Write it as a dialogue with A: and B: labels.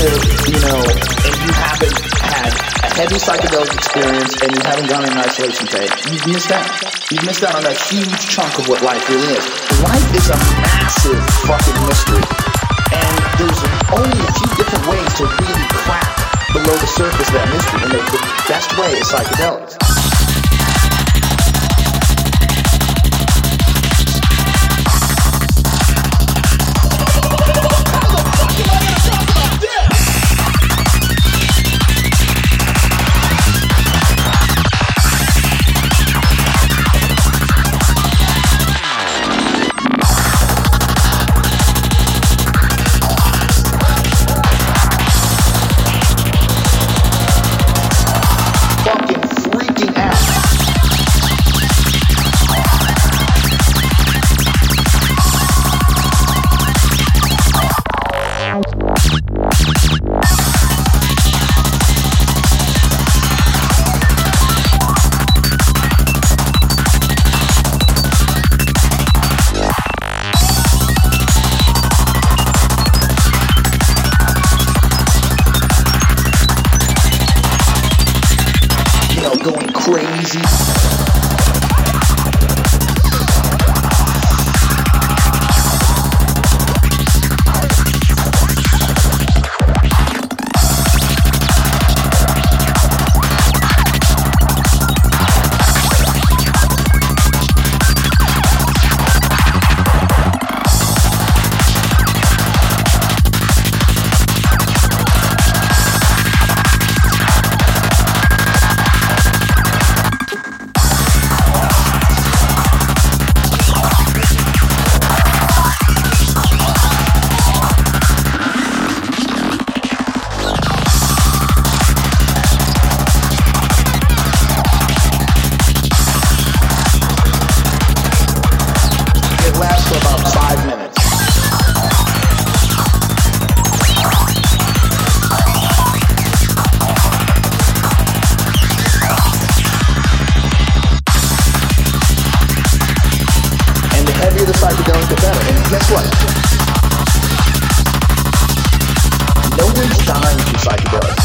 A: live, you know, and you haven't had a heavy psychedelic experience and you haven't gone in an isolation tank, you've missed out. You've missed out on a huge chunk of what life really is. Life is a massive fucking mystery. And there's only a few different ways to really crack below the surface of that mystery. And the, the best way is psychedelics. Going crazy. Lasts about five minutes. And the heavier the psychedelic, the better. Guess what? No one's dying from psychedelics.